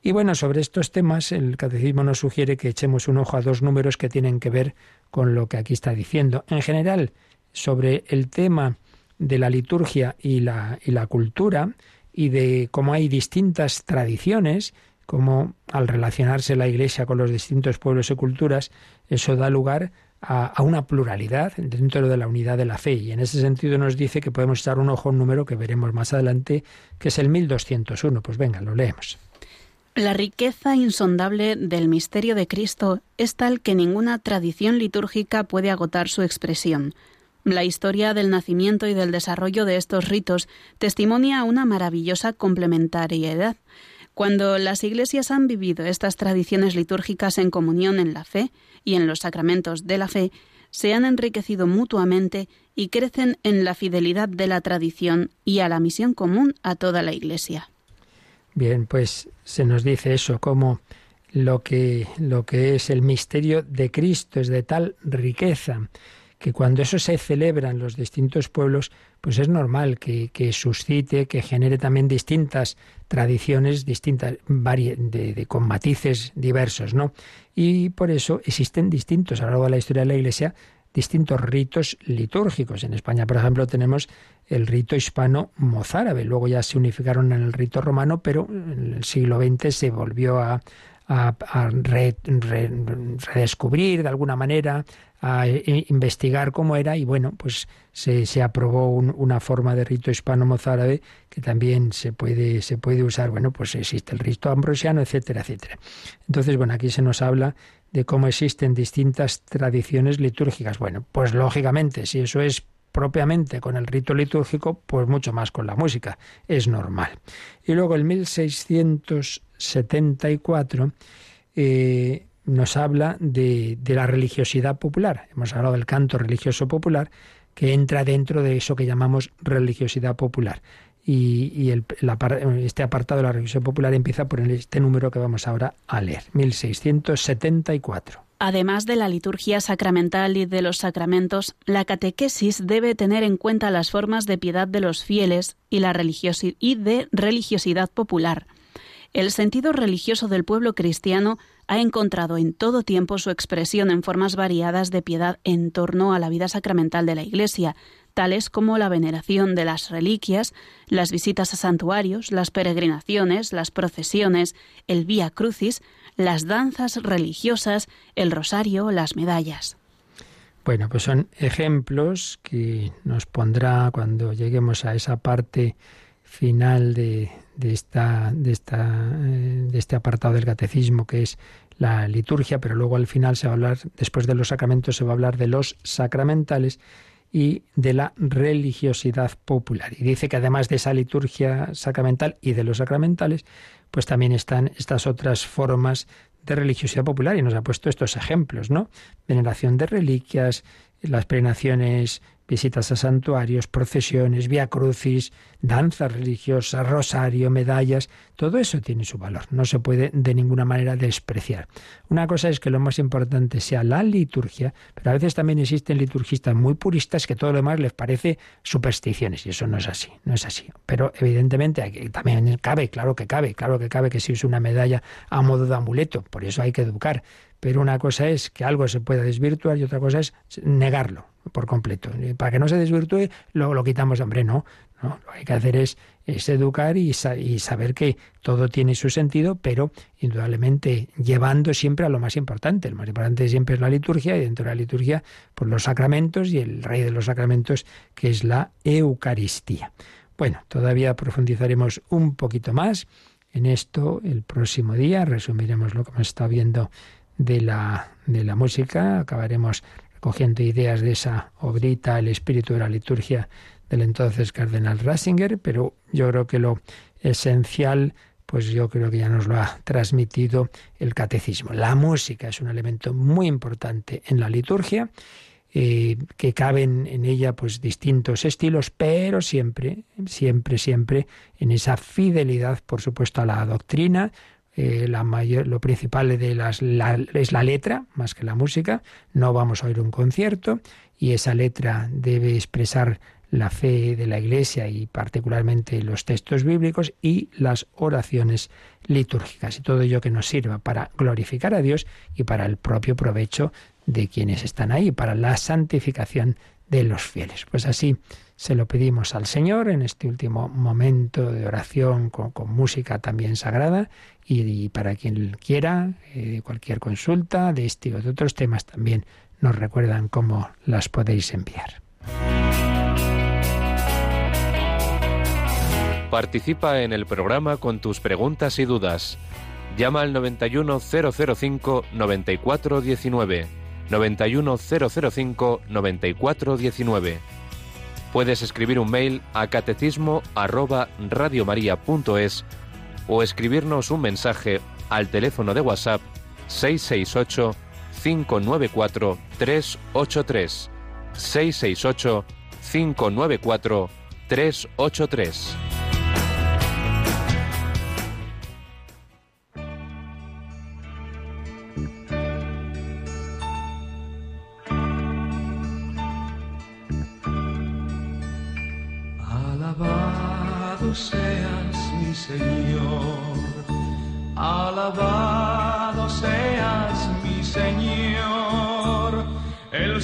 [SPEAKER 2] Y bueno, sobre estos temas el catecismo nos sugiere que echemos un ojo a dos números que tienen que ver con lo que aquí está diciendo. En general, sobre el tema de la liturgia y la, y la cultura y de cómo hay distintas tradiciones, cómo al relacionarse la Iglesia con los distintos pueblos y culturas, eso da lugar a, una pluralidad dentro de la unidad de la fe. Y en ese sentido nos dice que podemos echar un ojo a un número que veremos más adelante, que es el 1201. Pues venga, lo leemos.
[SPEAKER 3] La riqueza insondable del misterio de Cristo es tal que ninguna tradición litúrgica puede agotar su expresión. La historia del nacimiento y del desarrollo de estos ritos testimonia una maravillosa complementariedad. Cuando las iglesias han vivido estas tradiciones litúrgicas en comunión en la fe y en los sacramentos de la fe, se han enriquecido mutuamente y crecen en la fidelidad de la tradición y a la misión común a toda la Iglesia.
[SPEAKER 2] Bien, pues se nos dice eso como lo que lo que es el misterio de Cristo es de tal riqueza que cuando eso se celebra en los distintos pueblos, pues es normal que, suscite, que genere también distintas tradiciones, distintas, de, con matices diversos, ¿no? Y por eso existen distintos, a lo largo de la historia de la Iglesia, distintos ritos litúrgicos. En España, por ejemplo, tenemos el rito hispano mozárabe. Luego ya se unificaron en el rito romano, pero en el siglo XX se volvió a, redescubrir de alguna manera, a investigar cómo era y bueno, pues se, se aprobó una forma de rito hispano-mozárabe que también se puede, se puede usar, bueno, pues existe el rito ambrosiano, etcétera, etcétera. Entonces, bueno, aquí se nos habla de cómo existen distintas tradiciones litúrgicas. Bueno, pues lógicamente, si eso es propiamente con el rito litúrgico, pues mucho más con la música, es normal. Y luego el 1674 eh, nos habla de, la religiosidad popular. Hemos hablado del canto religioso popular, que entra dentro de eso que llamamos religiosidad popular. Y, este apartado de la religiosidad popular empieza por este número que vamos ahora a leer, 1674.
[SPEAKER 3] Además de la liturgia sacramental y de los sacramentos, la catequesis debe tener en cuenta las formas de piedad de los fieles y, la y de religiosidad popular. El sentido religioso del pueblo cristiano ha encontrado en todo tiempo su expresión en formas variadas de piedad en torno a la vida sacramental de la Iglesia, tales como la veneración de las reliquias, las visitas a santuarios, las peregrinaciones, las procesiones, el vía crucis, las danzas religiosas, el rosario, las medallas.
[SPEAKER 2] Bueno, pues son ejemplos que nos pondrá cuando lleguemos a esa parte final de, esta, de, esta, eh, de este apartado del catecismo que es la liturgia, pero luego al final se va a hablar, después de los sacramentos, se va a hablar de los sacramentales y de la religiosidad popular. Y dice que además de esa liturgia sacramental y de los sacramentales, pues también están estas otras formas de religiosidad popular y nos ha puesto estos ejemplos, ¿no? Veneración de reliquias, las peregrinaciones visitas a santuarios, procesiones, vía crucis, danzas religiosas, rosario, medallas, todo eso tiene su valor, no se puede de ninguna manera despreciar. Una cosa es que lo más importante sea la liturgia, pero a veces también existen liturgistas muy puristas que todo lo demás les parece supersticiones y eso no es así, no es así. Pero evidentemente también cabe, claro que cabe, claro que cabe que si es una medalla a modo de amuleto, por eso hay que educar. Pero una cosa es que algo se pueda desvirtuar y otra cosa es negarlo por completo. Para que no se desvirtúe, lo, lo quitamos. Hombre, no, no. Lo que hay que hacer es, educar y, y, saber que todo tiene su sentido, pero indudablemente llevando siempre a lo más importante. Lo más importante siempre es la liturgia y dentro de la liturgia, pues los sacramentos y el rey de los sacramentos, que es la Eucaristía. Bueno, todavía profundizaremos un poquito más en esto el próximo día. Resumiremos lo que hemos estado viendo de la, de la música. Acabaremos cogiendo ideas de esa obrita, el espíritu de la liturgia del entonces cardenal Ratzinger, pero yo creo que lo esencial, pues yo creo que ya nos lo ha transmitido el catecismo. La música es un elemento muy importante en la liturgia, eh, que caben en ella pues distintos estilos, pero siempre, siempre, siempre en esa fidelidad, por supuesto, a la doctrina, eh, la mayor, lo principal de las, es la letra, más que la música. No vamos a oír un concierto y esa letra debe expresar la fe de la Iglesia y particularmente los textos bíblicos y las oraciones litúrgicas y todo ello que nos sirva para glorificar a Dios y para el propio provecho de quienes están ahí, para la santificación de los fieles. Pues así se lo pedimos al Señor en este último momento de oración con, música también sagrada y, para quien quiera eh, cualquier consulta de este o de otros temas también nos recuerdan cómo las podéis enviar.
[SPEAKER 4] Participa en el programa con tus preguntas y dudas. Llama al 91005 9419. 91005 9419 Puedes escribir un mail a catecismo arroba o escribirnos un mensaje al teléfono de WhatsApp 668 594 383 668 594 383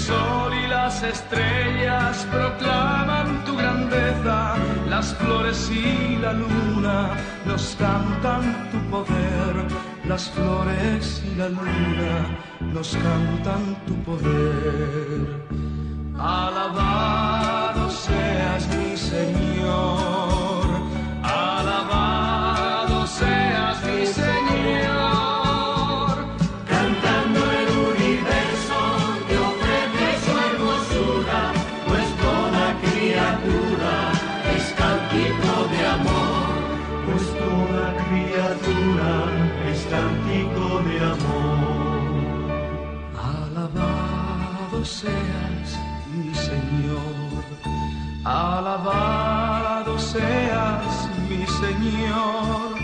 [SPEAKER 5] sol y las estrellas proclaman tu grandeza, las flores y la luna nos cantan tu poder, las flores y la luna nos cantan tu poder. Alabado seas mi Señor. Alabado seas mi Señor.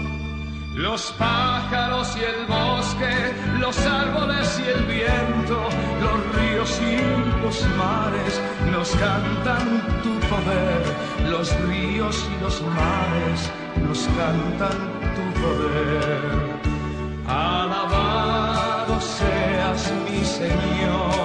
[SPEAKER 5] Los pájaros y el bosque, los árboles y el viento, los ríos y los mares nos cantan tu poder. Los ríos y los mares nos cantan tu poder. Alabado seas mi Señor.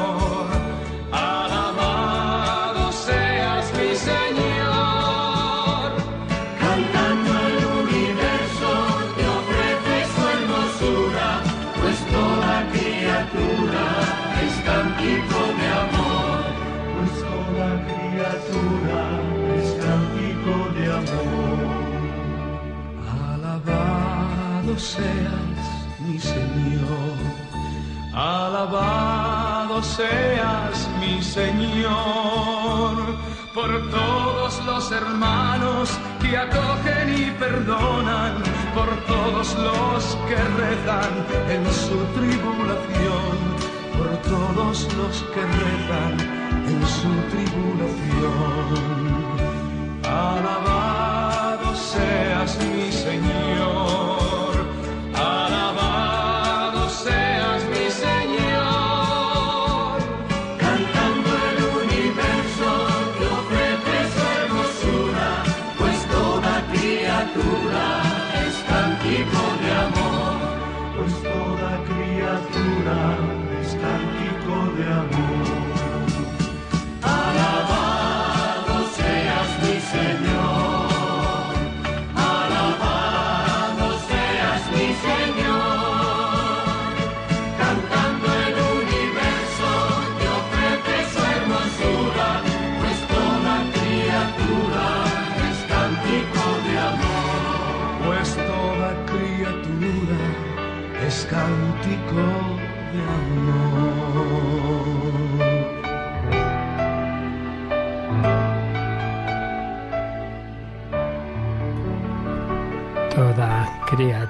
[SPEAKER 5] Seas, mi Señor. Alabado seas, mi Señor, por todos los hermanos que acogen y perdonan, por todos los que rezan en su tribulación, por todos los que rezan en su tribulación. Alabado seas, mi Señor.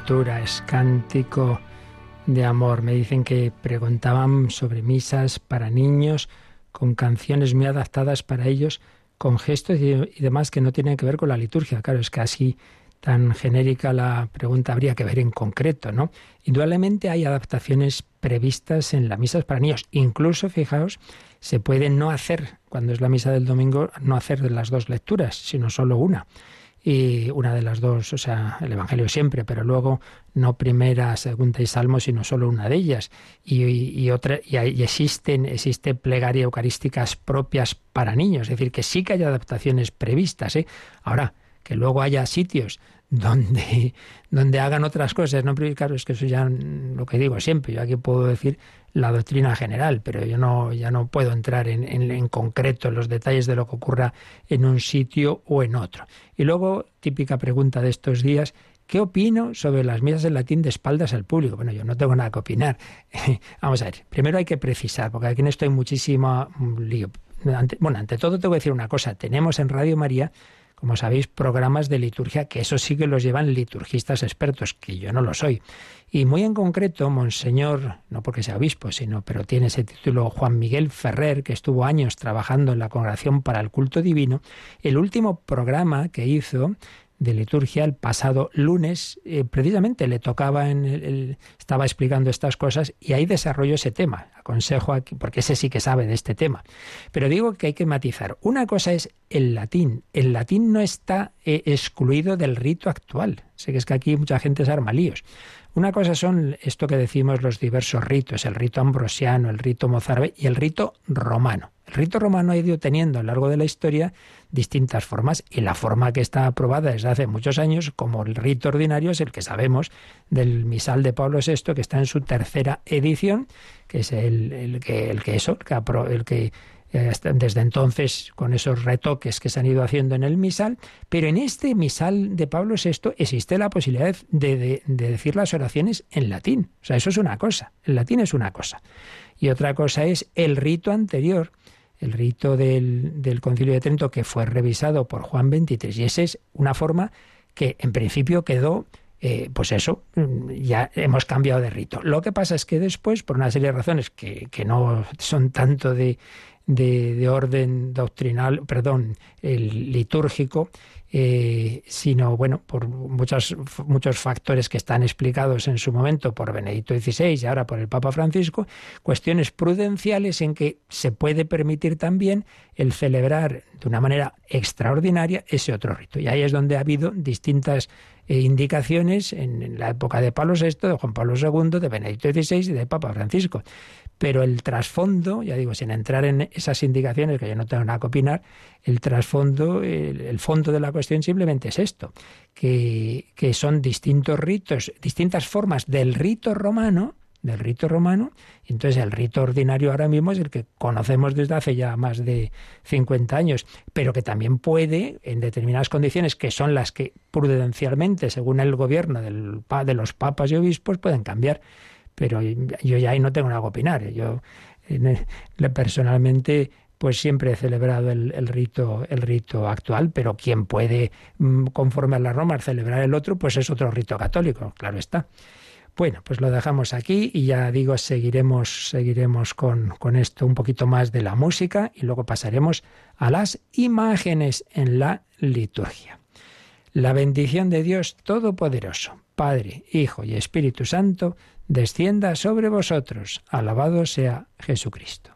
[SPEAKER 5] Criatura es cántico de amor.
[SPEAKER 2] Me dicen que preguntaban sobre misas para niños con canciones muy adaptadas para ellos, con gestos y, demás que no tienen que ver con la liturgia. Claro, es así tan genérica la pregunta habría que ver en concreto, ¿no? Indudablemente hay adaptaciones previstas en las misas para niños. Incluso, fijaos, se puede no hacer, cuando es la misa del domingo, no hacer las dos lecturas, sino solo una y una de las dos, o sea, el Evangelio siempre, pero luego no primera, segunda y salmo, sino solo una de ellas. Y, y otra, y, y existen, existe plegaria eucarísticas propias para niños, es decir, que sí que hay adaptaciones previstas. ¿eh? Ahora, que luego haya sitios donde, donde hagan otras cosas, no, pero claro, es que eso ya lo que digo siempre, yo aquí puedo decir la doctrina general, pero yo no, ya no puedo entrar en, en, en concreto en los detalles de lo que ocurra en un sitio o en otro. Y luego, típica pregunta de estos días, ¿Qué opino sobre las misas en latín de espaldas al público? Bueno, yo no tengo nada que opinar. Vamos a ver, primero hay que precisar, porque aquí no estoy muchísimo mm, lío. Bueno, ante todo tengo que decir una cosa. Tenemos en Radio María, como sabéis, programas de liturgia, que eso sí que los llevan liturgistas expertos, que yo no lo soy. Y muy en concreto, Monseñor, no porque sea obispo, sino, pero tiene ese título Juan Miguel Ferrer, que estuvo años trabajando en la Congregación para el Culto Divino, el último programa que hizo de liturgia el pasado lunes, eh, precisamente le tocaba en el, estaba explicando estas cosas y ahí desarrolló ese tema. Aconsejo aquí, porque ese sí que sabe de este tema. Pero digo que hay que matizar. Una cosa es el latín. El latín no está eh, excluido del rito actual. Sé que es que aquí mucha gente se arma líos. Una cosa son esto que decimos los diversos ritos, el rito ambrosiano, el rito mozárabe y el rito romano. El rito romano ha ido teniendo a lo largo de la historia distintas formas y la forma que está aprobada desde hace muchos años como el rito ordinario es el que sabemos del misal de Pablo VI que está en su tercera edición, que es el, que eso, el que, el que desde entonces con esos retoques que se han ido haciendo en el misal, pero en este misal de Pablo VI existe la posibilidad de, de- de decir las oraciones en latín. O sea, eso es una cosa, el latín es una cosa. Y otra cosa es el rito anterior, el rito del, Concilio de Trento que fue revisado por Juan XXIII. Y esa es una forma que en principio quedó, eh, pues eso, mm, ya hemos cambiado de rito. Lo que pasa es que después, por una serie de razones que no son tanto de, de, de orden doctrinal, perdón, el litúrgico, eh, sino bueno, por muchos, muchos factores que están explicados en su momento por Benedicto XVI y ahora por el Papa Francisco, cuestiones prudenciales en que se puede permitir también el celebrar de una manera extraordinaria ese otro rito. Y ahí es donde ha habido distintas eh, indicaciones en, la época de Pablo VI, de Juan Pablo II, de Benedicto XVI y de Papa Francisco. Pero el trasfondo, ya digo, sin entrar en esas indicaciones, que yo no tengo nada que opinar, el trasfondo, el, el fondo de la cuestión simplemente es esto, que, que son distintos ritos, distintas formas del rito romano, del rito romano. Entonces el rito ordinario ahora mismo es el que conocemos desde hace ya más de 50 años, pero que también puede, en determinadas condiciones, que son las que prudencialmente, según el gobierno del, de los papas y obispos, pueden cambiar. Pero yo ya ahí no tengo nada que opinar. Yo personalmente pues siempre he celebrado el, rito el rito actual, pero quien puede mm, conforme a la Roma celebrar el otro, pues es otro rito católico, claro está. Bueno, pues lo dejamos aquí y ya digo, seguiremos, seguiremos con, con esto un poquito más de la música y luego pasaremos a las imágenes en la liturgia. La bendición de Dios Todopoderoso, Padre, Hijo y Espíritu Santo, descienda sobre vosotros. Alabado sea Jesucristo.